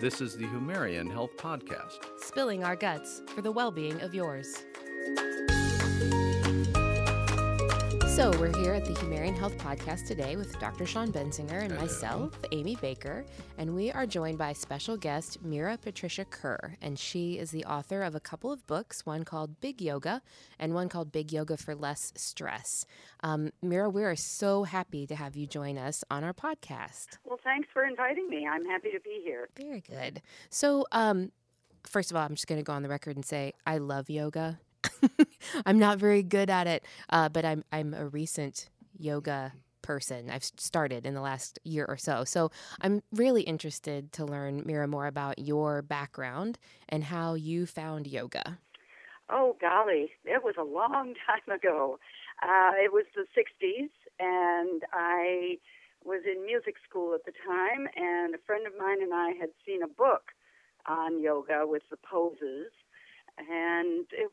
This is the Humarian Health Podcast. Spilling our guts for the well being of yours. So, we're here at the Humarian Health Podcast today with Dr. Sean Bensinger and myself, Amy Baker, and we are joined by special guest Meera Patricia Kerr. And she is the author of a couple of books, one called Big Yoga and one called Big Yoga for Less Stress. Um, Meera, we are so happy to have you join us on our podcast. Well, thanks for inviting me. I'm happy to be here. Very good. So, um, first of all, I'm just going to go on the record and say I love yoga. I'm not very good at it, uh, but I'm I'm a recent yoga person. I've started in the last year or so. So I'm really interested to learn, Meera, more about your background and how you found yoga. Oh, golly, it was a long time ago. Uh, it was the 60s, and I was in music school at the time, and a friend of mine and I had seen a book on yoga with the poses, and it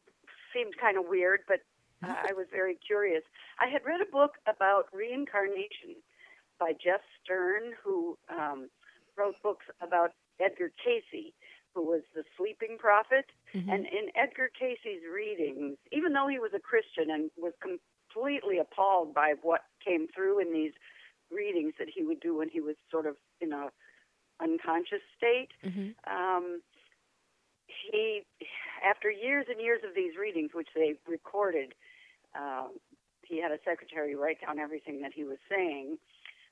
seemed kind of weird, but uh, I was very curious. I had read a book about reincarnation by Jess Stearn, who um, wrote books about Edgar Cayce, who was the sleeping prophet. Mm-hmm. And in Edgar Cayce's readings, even though he was a Christian and was completely appalled by what came through in these readings that he would do when he was sort of in a unconscious state, mm-hmm. um, he, after years and years of these readings, which they recorded, um, he had a secretary write down everything that he was saying.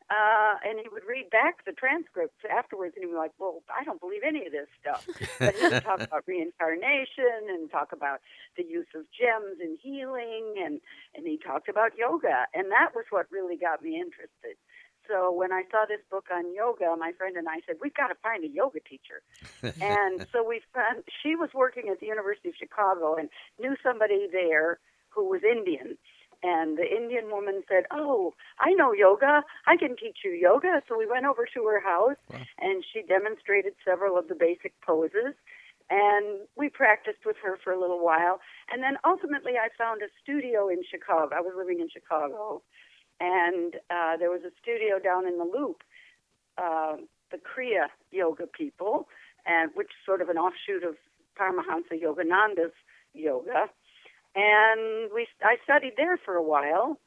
Uh, and he would read back the transcripts afterwards, and he'd be like, "Well, I don't believe any of this stuff." But he would talk about reincarnation and talk about the use of gems in healing, and and he talked about yoga, and that was what really got me interested. So when I saw this book on yoga, my friend and I said, "We've got to find a yoga teacher." and so we found she was working at the University of Chicago and knew somebody there who was Indian. And the Indian woman said, "Oh, I know yoga. I can teach you yoga." So we went over to her house, wow. and she demonstrated several of the basic poses. And we practiced with her for a little while. And then ultimately, I found a studio in Chicago. I was living in Chicago and uh, there was a studio down in the Loop, uh, the Kriya Yoga people, and which is sort of an offshoot of Paramahansa Yogananda's yoga. And we, I studied there for a while,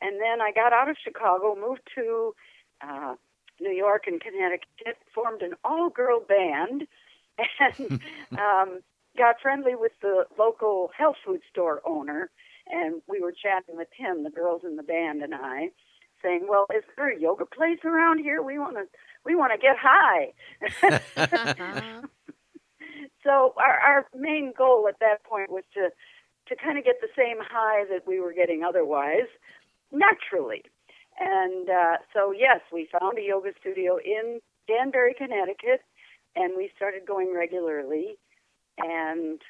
and then I got out of Chicago, moved to uh, New York and Connecticut, formed an all-girl band, and um, got friendly with the local health food store owner and we were chatting with him, the girls in the band and I, saying, "Well, is there a yoga place around here? We want to we want to get high." so our our main goal at that point was to to kind of get the same high that we were getting otherwise, naturally. And uh, so yes, we found a yoga studio in Danbury, Connecticut, and we started going regularly and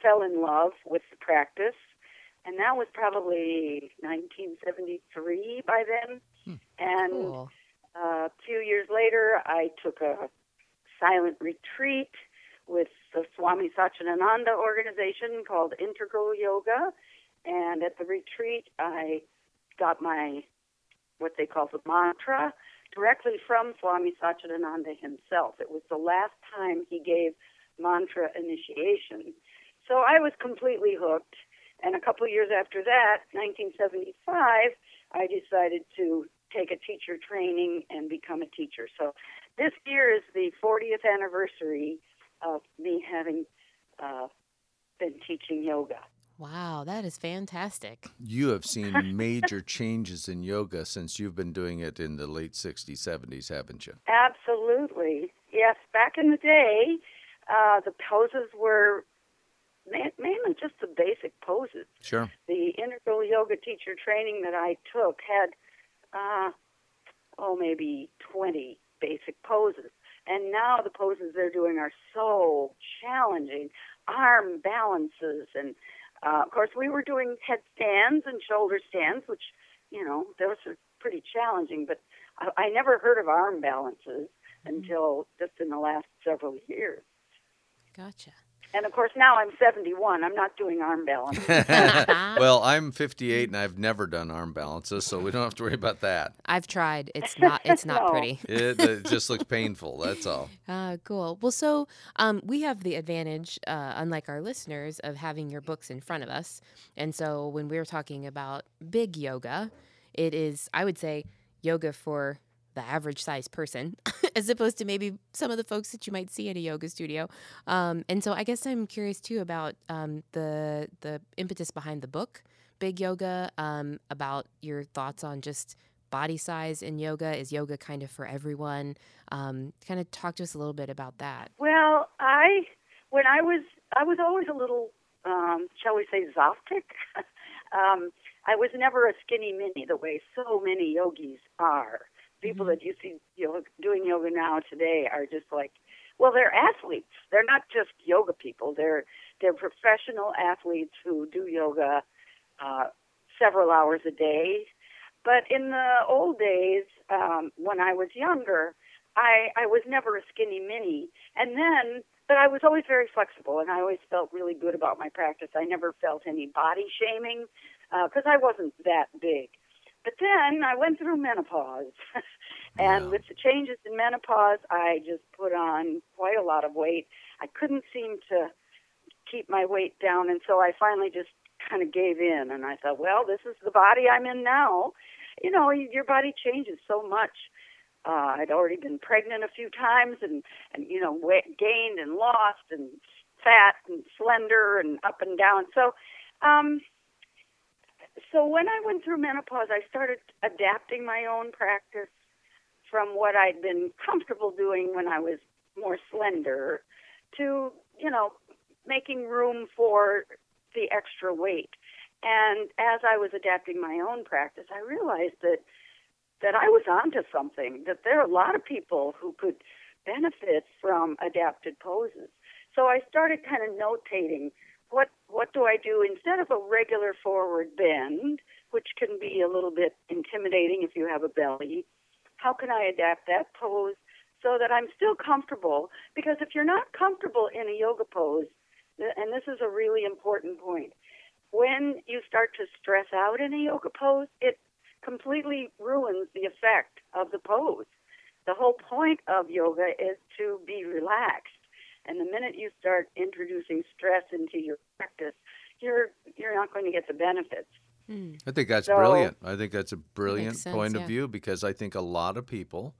fell in love with the practice and that was probably 1973 by then. Hmm. And cool. uh, a few years later, I took a silent retreat with the Swami Satchidananda organization called Integral Yoga. And at the retreat, I got my what they call the mantra directly from Swami Satchidananda himself. It was the last time he gave mantra initiation. So I was completely hooked and a couple of years after that, 1975, I decided to take a teacher training and become a teacher. So this year is the 40th anniversary of me having uh, been teaching yoga. Wow, that is fantastic. You have seen major changes in yoga since you've been doing it in the late 60s, 70s, haven't you? Absolutely. Yes, back in the day, uh, the poses were mainly just the basic poses. Sure. The integral yoga teacher training that I took had, uh, oh, maybe 20 basic poses. And now the poses they're doing are so challenging. Arm balances, and uh, of course, we were doing headstands and shoulder stands, which, you know, those are pretty challenging, but I, I never heard of arm balances mm-hmm. until just in the last several years. Gotcha. And of course, now I'm 71. I'm not doing arm balance. well, I'm 58 and I've never done arm balances, so we don't have to worry about that. I've tried. It's not. It's not No. pretty. It, it just looks painful. That's all. Uh, cool. Well, so um, we have the advantage, uh, unlike our listeners, of having your books in front of us. And so when we're talking about big yoga, it is, I would say, yoga for the average size person, as opposed to maybe some of the folks that you might see at a yoga studio. Um, and so I guess I'm curious too about um, the the impetus behind the book, Big Yoga, um, about your thoughts on just body size in yoga. Is yoga kind of for everyone? Um, kind of talk to us a little bit about that. Well, I when I was I was always a little um, shall we say zaftig. um, I was never a skinny mini the way so many yogis are. People that you see know, doing yoga now today are just like, well, they're athletes. They're not just yoga people. They're they're professional athletes who do yoga uh, several hours a day. But in the old days, um, when I was younger, I I was never a skinny mini, and then but I was always very flexible, and I always felt really good about my practice. I never felt any body shaming because I wasn't that big. But then I went through menopause, and with the changes in menopause, I just put on quite a lot of weight. I couldn't seem to keep my weight down, and so I finally just kind of gave in. And I thought, well, this is the body I'm in now. You know, your body changes so much. Uh, I'd already been pregnant a few times, and and you know, weight gained and lost, and fat and slender, and up and down. So, um, so when I went through menopause, I started adapting my own practice from what I'd been comfortable doing when I was more slender to, you know, making room for the extra weight. And as I was adapting my own practice, I realized that that I was onto something, that there are a lot of people who could benefit from adapted poses. So I started kind of notating what what do I do instead of a regular forward bend, which can be a little bit intimidating if you have a belly. How can I adapt that pose so that I'm still comfortable? Because if you're not comfortable in a yoga pose, and this is a really important point, when you start to stress out in a yoga pose, it completely ruins the effect of the pose. The whole point of yoga is to be relaxed. And the minute you start introducing stress into your practice, you're you're not going to get the benefits. Hmm. I think that's So- brilliant. I think that's a brilliant sense, point yeah. of view because I think a lot of people,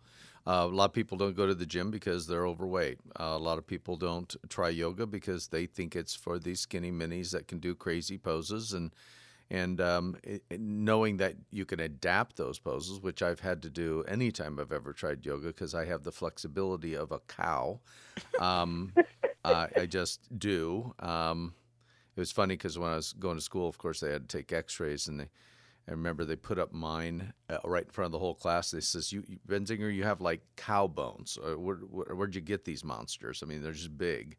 uh, a lot of people don't go to the gym because they're overweight. Uh, a lot of people don't try yoga because they think it's for these skinny minis that can do crazy poses and and um, it, knowing that you can adapt those poses, which I've had to do anytime I've ever tried yoga because I have the flexibility of a cow. Um, uh, I just do. Um, it was funny because when I was going to school, of course, they had to take X-rays, and they, I remember they put up mine uh, right in front of the whole class. They says, "You, Benzinger, you have like cow bones. Uh, where, where, where'd you get these monsters? I mean, they're just big."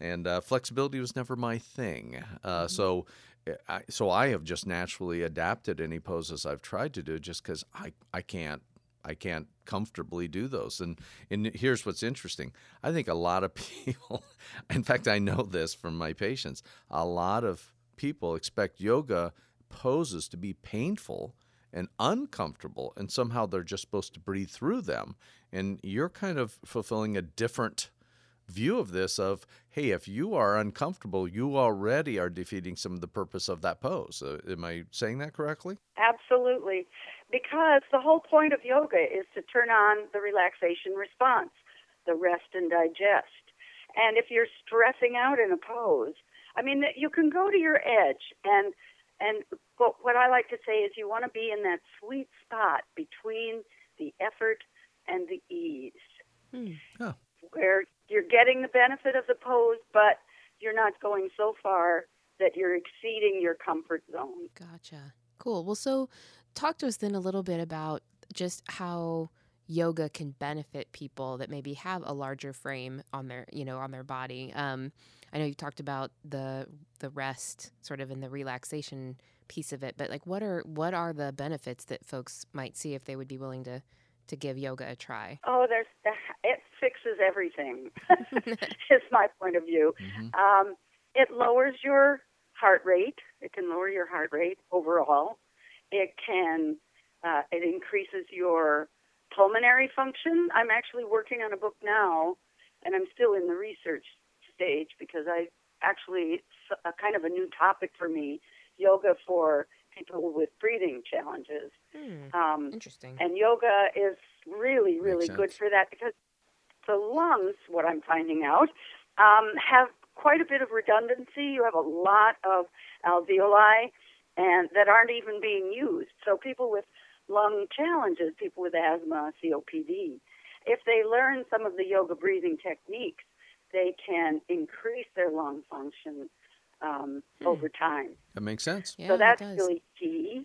And uh, flexibility was never my thing. Uh, So, uh, Eh, I, so I have just naturally adapted any poses I've tried to do, just because I, I can't I can't comfortably do those. And and here's what's interesting. I think a lot of people, in fact, I know this from my patients. A lot of people expect yoga poses to be painful and uncomfortable, and somehow they're just supposed to breathe through them. And you're kind of fulfilling a different view of this of hey if you are uncomfortable you already are defeating some of the purpose of that pose uh, am i saying that correctly Absolutely. Because the whole point of yoga is to turn on the relaxation response, the rest and digest. And if you're stressing out in a pose, I mean, you can go to your edge and and what what I like to say is you want to be in that sweet spot between the effort and the ease, Hmm. where you're getting the benefit of the pose, but you're not going so far that you're exceeding your comfort zone. Gotcha. Cool. Well, so talk to us then a little bit about just how yoga can benefit people that maybe have a larger frame on their, you know, on their body. Um, I know you talked about the the rest, sort of in the relaxation piece of it, but like, what are what are the benefits that folks might see if they would be willing to to give yoga a try? Oh, there's it fixes everything. is my point of view. Mm-hmm. Um, it lowers your heart rate. It can lower your heart rate overall. It can. Uh, it increases your pulmonary function. I'm actually working on a book now, and I'm still in the research stage because I actually it's a kind of a new topic for me. Yoga for people with breathing challenges. Hmm. Um, Interesting. And yoga is really, really good for that because the lungs, what I'm finding out, um, have quite a bit of redundancy. You have a lot of alveoli and that aren't even being used. So people with lung challenges, people with asthma, COPD, if they learn some of the yoga breathing techniques, they can increase their lung function um, hmm. over time. That makes sense. Yeah, so that's really key.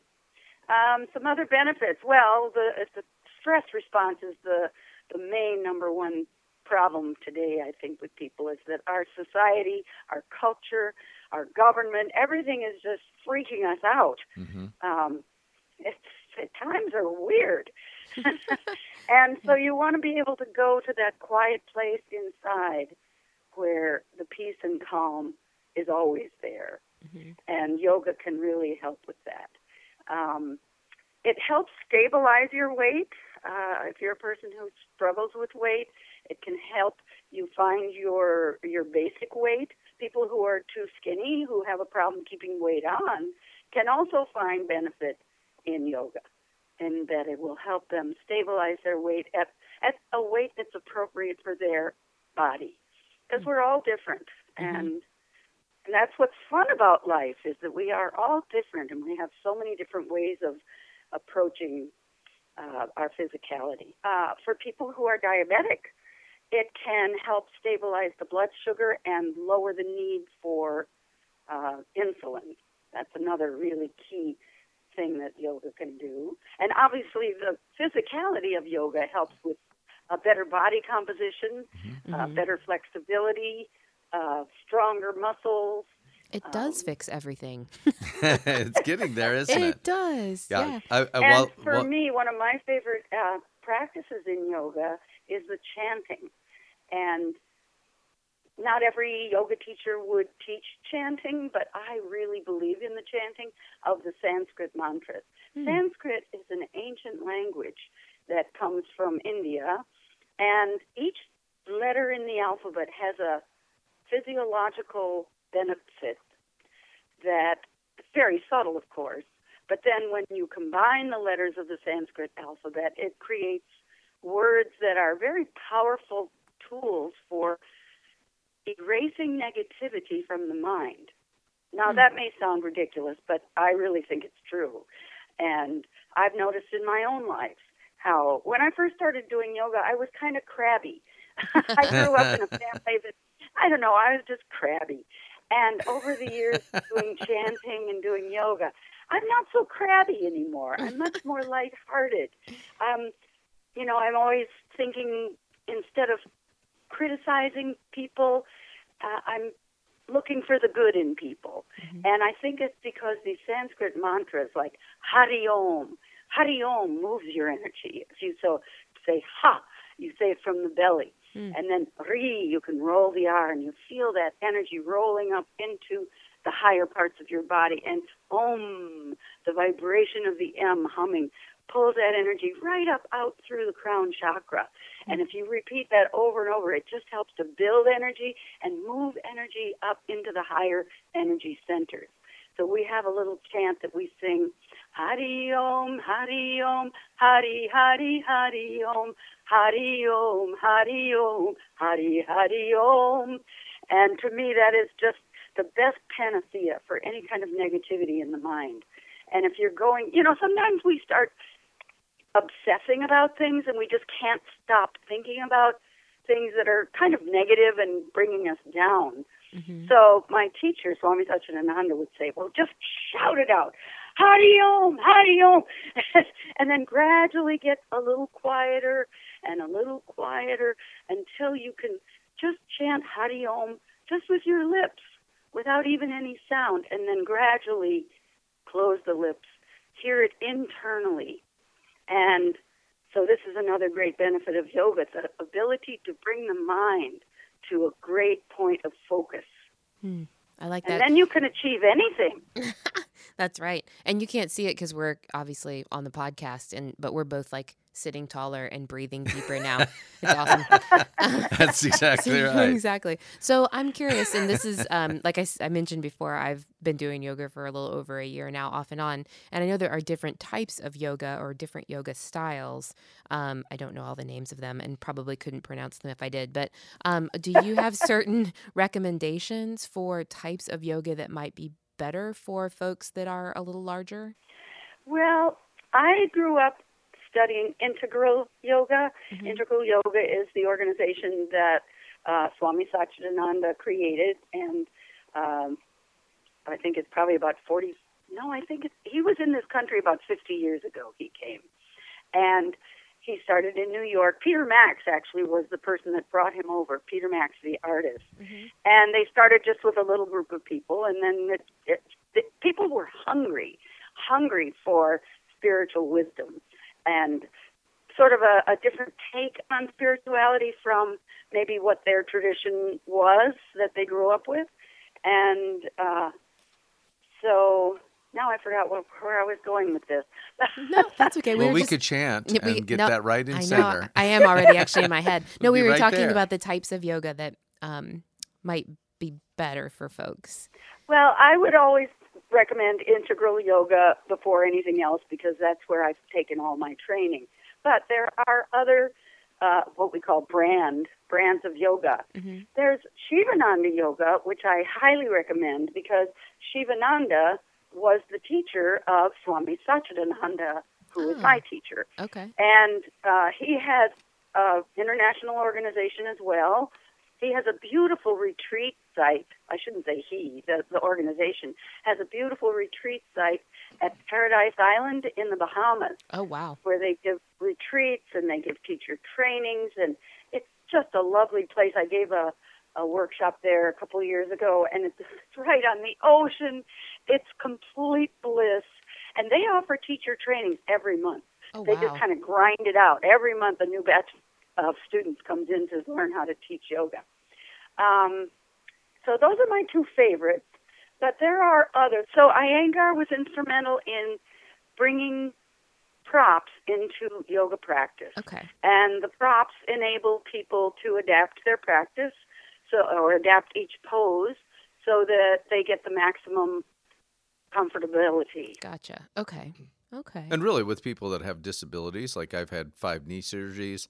Um, some other benefits. Well, the, the stress response is the the main number one problem today. I think with people is that our society, our culture, our government, everything is just freaking us out. Mm-hmm. Um, it's times are weird. and so you want to be able to go to that quiet place inside where the peace and calm is always there. Mm-hmm. And yoga can really help with that. Um, it helps stabilize your weight. Uh, if you're a person who struggles with weight, it can help you find your your basic weight. People who are too skinny, who have a problem keeping weight on, can also find benefit in yoga, and that it will help them stabilize their weight at at a weight that's appropriate for their body, because we're all different, mm-hmm. and and that's what's fun about life is that we are all different, and we have so many different ways of approaching uh, our physicality. Uh, for people who are diabetic, it can help stabilize the blood sugar and lower the need for uh, insulin. That's another really key thing that yoga can do. And obviously, the physicality of yoga helps with a better body composition, mm-hmm. Uh, better flexibility, uh, stronger muscles. It does um, fix everything. it's getting there, isn't it? It does. Yeah. yeah. I, I, and for well, me, one of my favorite uh, practices in yoga is the chanting. And not every yoga teacher would teach chanting, but I really believe in the chanting of the Sanskrit mantras. Hmm. Sanskrit is an ancient language that comes from India, and each letter in the alphabet has a physiological benefit that very subtle, of course. But then when you combine the letters of the Sanskrit alphabet, it creates words that are very powerful tools for erasing negativity from the mind. Now, that hmm. may sound ridiculous, but I really think it's true. And I've noticed in my own life how when I first started doing yoga, I was kind of crabby. I grew up in a family that, I don't know, I was just crabby. And over the years, doing chanting and doing yoga, I'm not so crabby anymore. I'm much more lighthearted. Um, you know, I'm always thinking instead of criticizing people, uh, I'm looking for the good in people. Mm-hmm. And I think it's because these Sanskrit mantras like Hari Om, Hari Om moves your energy. If you so say Ha, you say it from the belly. Mm. And then Ri, you can roll the R and you feel that energy rolling up into the higher parts of your body. And Om, the vibration of the M humming, pulls that energy right up out through the crown chakra. And if you repeat that over and over, it just helps to build energy and move energy up into the higher energy centers. So we have a little chant that we sing, Hari Om, Hari Om, Hari Hari Hari Om, Hari Om, Hari Om, Hari Hari Om. And to me, that is just the best panacea for any kind of negativity in the mind. And if you're going, you know, sometimes we start obsessing about things and we just can't stop thinking about things that are kind of negative and bringing us down. Mm-hmm. So my teacher, Swami Satchidananda, would say, well, just shout it out. Hari Om, Hari Om. and then gradually get a little quieter and a little quieter until you can just chant Hari Om just with your lips without even any sound. And then gradually close the lips. Hear it internally and so this is another great benefit of yoga the ability to bring the mind to a great point of focus. Hmm. I like and that. then you can achieve anything. That's right. And you can't see it because we're obviously on the podcast, and but we're both like sitting taller and breathing deeper now. It's awesome. That's exactly So- right. Exactly. So I'm curious, and this is um, like I mentioned before, I've been doing yoga for a little over a year now, off and on, and I know there are different types of yoga or different yoga styles. Um, I don't know all the names of them, and probably couldn't pronounce them if I did. But um, do you have certain recommendations for types of yoga that might be better for folks that are a little larger? Well, I grew up studying integral yoga. Mhm. Integral yoga is the organization that uh, Swami Satchidananda created, and um, I think it's probably about 40. No, I think it's, he was in this country about 50 years ago. He came, and he started in New York. Peter Max actually was the person that brought him over. Peter Max, the artist, and they started just with a little group of people, and then it, it, the people were hungry, hungry for spiritual wisdom and sort of a, a different take on spirituality from maybe what their tradition was that they grew up with. And uh, so now I forgot what, where I was going with this. No, that's okay. well, we just- could chant Yeah, we- and get no, that right in I know. center. I am already actually in my head. No, We'll we were right talking there. about the types of yoga that um, might be better for folks. Well, I would always recommend integral yoga before anything else because that's where I've taken all my training. But there are other, uh, what we call brand, brands of yoga. Mhm. There's Shivananda Yoga, which I highly recommend because Shivananda was the teacher of Swami Satchidananda, who is Ah. my teacher. Okay. And uh, he has an international organization as well. He has a beautiful retreat site. I shouldn't say he, the, the organization has a beautiful retreat site at Paradise Island in the Bahamas Oh wow. where they give retreats and they give teacher trainings. And it's just a lovely place. I gave a, a workshop there a couple of years ago, and it's it's right on the ocean. It's complete bliss. And they offer teacher trainings every month. Oh They wow. just kind of grind it out. Every month, a new batch of students comes in to learn how to teach yoga. Um, so those are my two favorites, but there are others. So Iyengar was instrumental in bringing props into yoga practice, Okay. and the props enable people to adapt their practice, so or adapt each pose so that they get the maximum comfortability. Gotcha. Okay. Okay. And really, with people that have disabilities, like I've had five knee surgeries,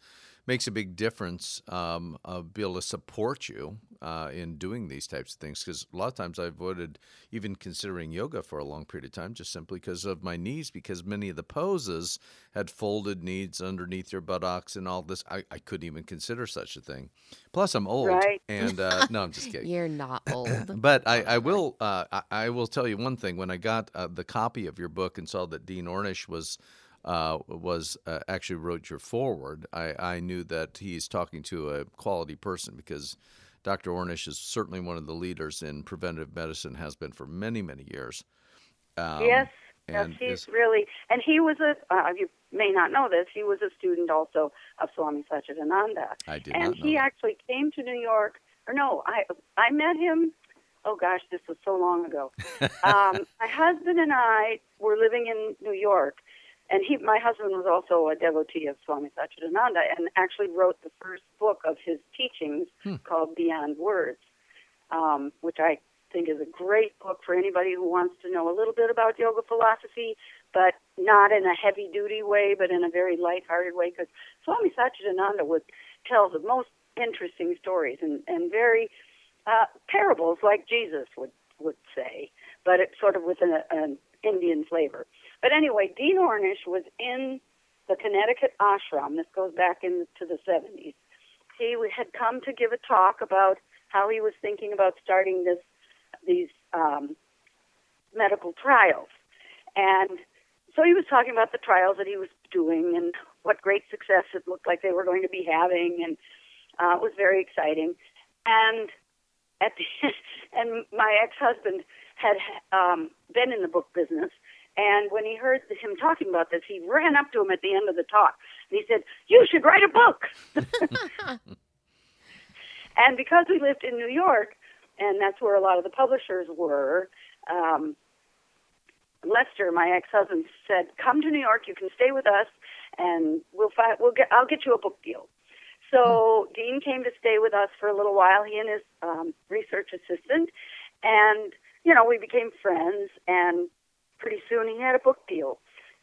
makes a big difference um, of be able to support you uh, in doing these types of things. Because a lot of times I avoided even considering yoga for a long period of time, just simply because of my knees. Because many of the poses had folded knees underneath your buttocks and all this. I, I couldn't even consider such a thing. Plus, I'm old, Right. and uh, no, I'm just kidding. You're not old. But I, I will uh, I, I will tell you one thing. When I got uh, the copy of your book and saw that Dean Ornish was uh, was uh, actually wrote your forward, I, I knew that he's talking to a quality person because Dr. Ornish is certainly one of the leaders in preventive medicine, has been for many many years. Um, yes, yes, he's really, and he was a. Uh, you may not know this. He was a student also of Swami Satchidananda, I did and not know. he that. actually came to New York. Or no, I I met him. Oh gosh, this was so long ago. um, my husband and I were living in New York, and he, my husband, was also a devotee of Swami Satchidananda, and actually wrote the first book of his teachings Hmm. called Beyond Words, um, which I think is a great book for anybody who wants to know a little bit about yoga philosophy, but not in a heavy-duty way, but in a very light-hearted way. Because Swami Satchidananda would tell the most interesting stories and and very uh, parables like Jesus would would say, but it's sort of with an, an Indian flavor. But anyway, Dean Ornish was in the Connecticut ashram. This goes back into the 70s. He had come to give a talk about how he was thinking about starting this these um, medical trials, and so he was talking about the trials that he was doing and what great success it looked like they were going to be having, and uh, it was very exciting. And at the, and my ex-husband had um, been in the book business, And when he heard him talking about this, he ran up to him at the end of the talk and he said, "You should write a book." and because we lived in New York, and that's where a lot of the publishers were. Um, Lester, my ex-husband, said, "Come to New York. You can stay with us, and we'll find. We'll get. I'll get you a book deal." So hmm. Dean came to stay with us for a little while. He and his um, research assistant, and you know we became friends. And pretty soon he had a book deal,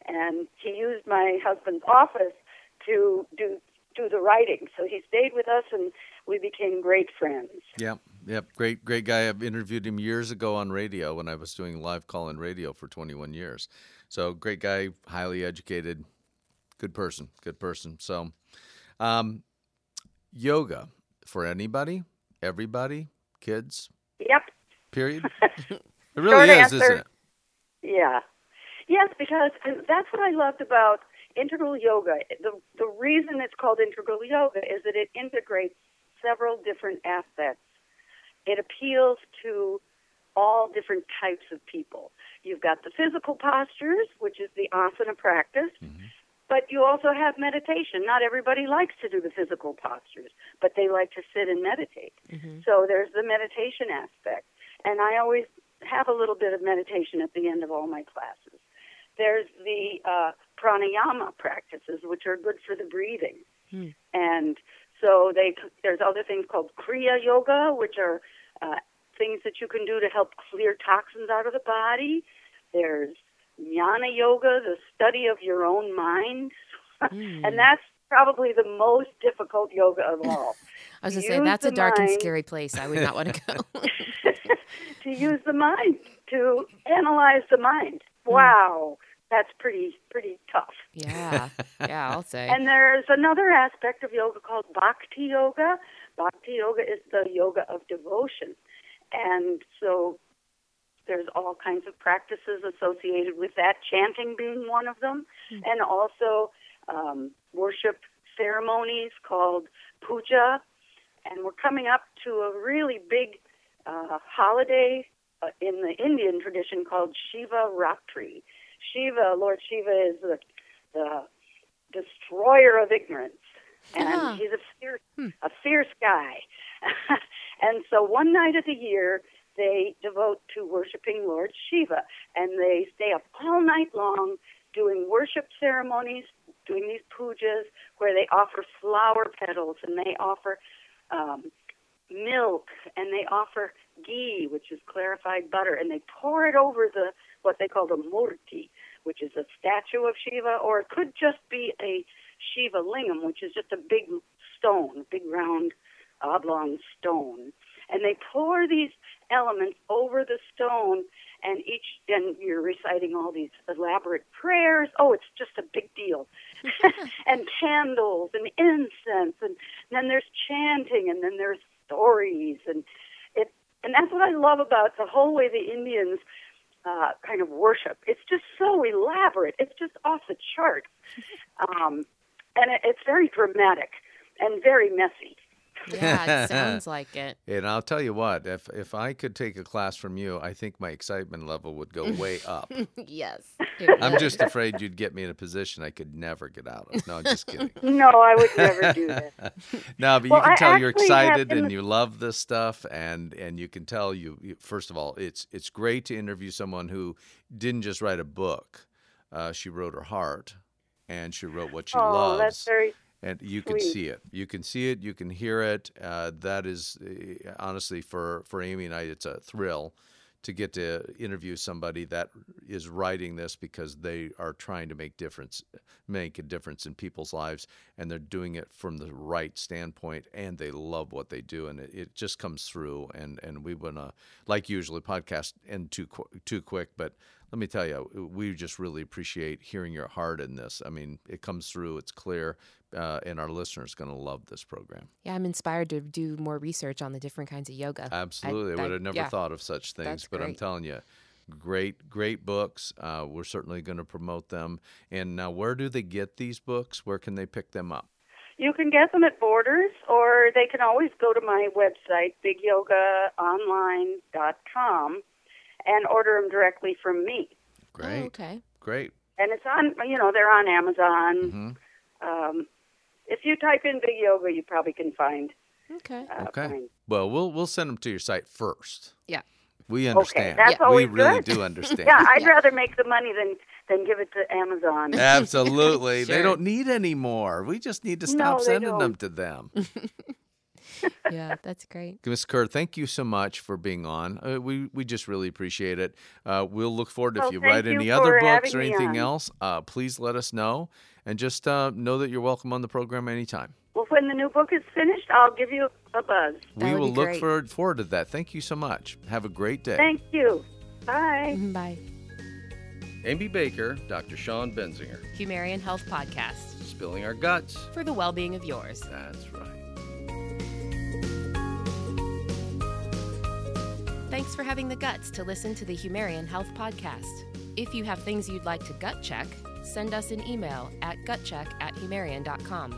and he used my husband's office to do do the writing. So he stayed with us, and we became great friends. Yep, yep, great, great guy. I've interviewed him years ago on radio when I was doing live call-in radio for 21 years. So great guy, highly educated, good person, good person. So, um, yoga for anybody, everybody, kids. Yep. Period. it really is, answer. isn't it? Yeah. Yes, because and that's what I loved about integral yoga. The the reason it's called integral yoga is that it integrates several different aspects. It appeals to all different types of people. You've got the physical postures, which is the asana practice, mm-hmm. but you also have meditation. Not everybody likes to do the physical postures, but they like to sit and meditate. Mm-hmm. So there's the meditation aspect. And I always have a little bit of meditation at the end of all my classes. There's the uh, pranayama practices, which are good for the breathing. Hmm. And so they there's other things called kriya yoga, which are uh, things that you can do to help clear toxins out of the body. There's jnana yoga, the study of your own mind, mm. and that's probably the most difficult yoga of all. I was going to say that's a dark mind, and scary place. I would not want to go. to use the mind to analyze the mind. Hmm. Wow that's pretty pretty tough. Yeah, yeah, I'll say. and there's another aspect of yoga called bhakti yoga. Bhakti yoga is the yoga of devotion, and so there's all kinds of practices associated with that. Chanting being one of them, mm-hmm. and also um, worship ceremonies called puja. And we're coming up to a really big uh, holiday uh, in the Indian tradition called Shiva Ratri Shiva, Lord Shiva, is the, the destroyer of ignorance, and uh-huh. he's a fierce, hmm. a fierce guy. and so one night of the year, they devote to worshiping Lord Shiva, and they stay up all night long doing worship ceremonies, doing these pujas where they offer flower petals and they offer um, milk and they offer ghee, which is clarified butter, and they pour it over the what they call the murti, which is a statue of Shiva, or it could just be a Shiva lingam, which is just a big stone, big round oblong stone. And they pour these elements over the stone, and each and you're reciting all these elaborate prayers. Oh, it's just a big deal. and candles and incense, and then there's chanting, and then there's stories, and it. And that's what I love about the whole way the Indians uh, kind of worship. It's just so elaborate. It's just off the chart, um, and it, it's very dramatic and very messy. Yeah, it sounds like it. And I'll tell you what, if if I could take a class from you, I think my excitement level would go way up. yes. I'm just afraid you'd get me in a position I could never get out of. No, I'm just kidding. no, I would never do that. no, but well, you can tell you're excited and you love this stuff, and and you can tell you, you. First of all, it's it's great to interview someone who didn't just write a book. Uh, she wrote her heart, and she wrote what she oh, loves. That's very and you can see it. You can see it. You can hear it. Uh, that is uh, honestly for for Amy and I, it's a thrill to get to interview somebody that is writing this because they are trying to make difference, make a difference in people's lives, and they're doing it from the right standpoint, and they love what they do, and it, it just comes through. And and we wanna, like usually, podcast end too too quick, but let me tell you, we just really appreciate hearing your heart in this. I mean, it comes through, it's clear, uh, and our listeners going to love this program. Yeah, I'm inspired to do more research on the different kinds of yoga. Absolutely. I, I would have never yeah, thought of such things, but great. I'm telling you, great, great books. Uh, we're certainly going to promote them. And now, where do they get these books? Where can they pick them up? You can get them at Borders, or they can always go to my website, bigyogaonline.com and order them directly from me. Great. Oh, okay. Great. And it's on, you know, they're on Amazon. hmm Um, if you type in big yoga, you probably can find. Okay. Uh, Okay. find- Well, we'll we'll send them to your site first. Yeah. We understand. that's we always really do understand. Yeah, I'd Yeah. rather make the money than than give it to Amazon. Absolutely. They don't need any more. We just need to stop they sending them don't. to them. yeah, that's great. Ms. Kerr, thank you so much for being on. Uh, we we just really appreciate it. Uh, we'll look forward if Well, you write you any other books or anything else. Uh, please let us know, and just uh, know that you're welcome on the program anytime. Well, when the new book is finished, I'll give you a buzz. That we will look great. forward forward to that. Thank you so much. Have a great day. Thank you. Bye. Bye. Amy Baker, Dr. Sean Benzinger, Humarian Health Podcast spilling our guts. for the well being of yours. That's right. Thanks for having the guts to listen to the Humarian Health Podcast. If you have things you'd like to gut check, send us an email at gutcheck at humarian.com.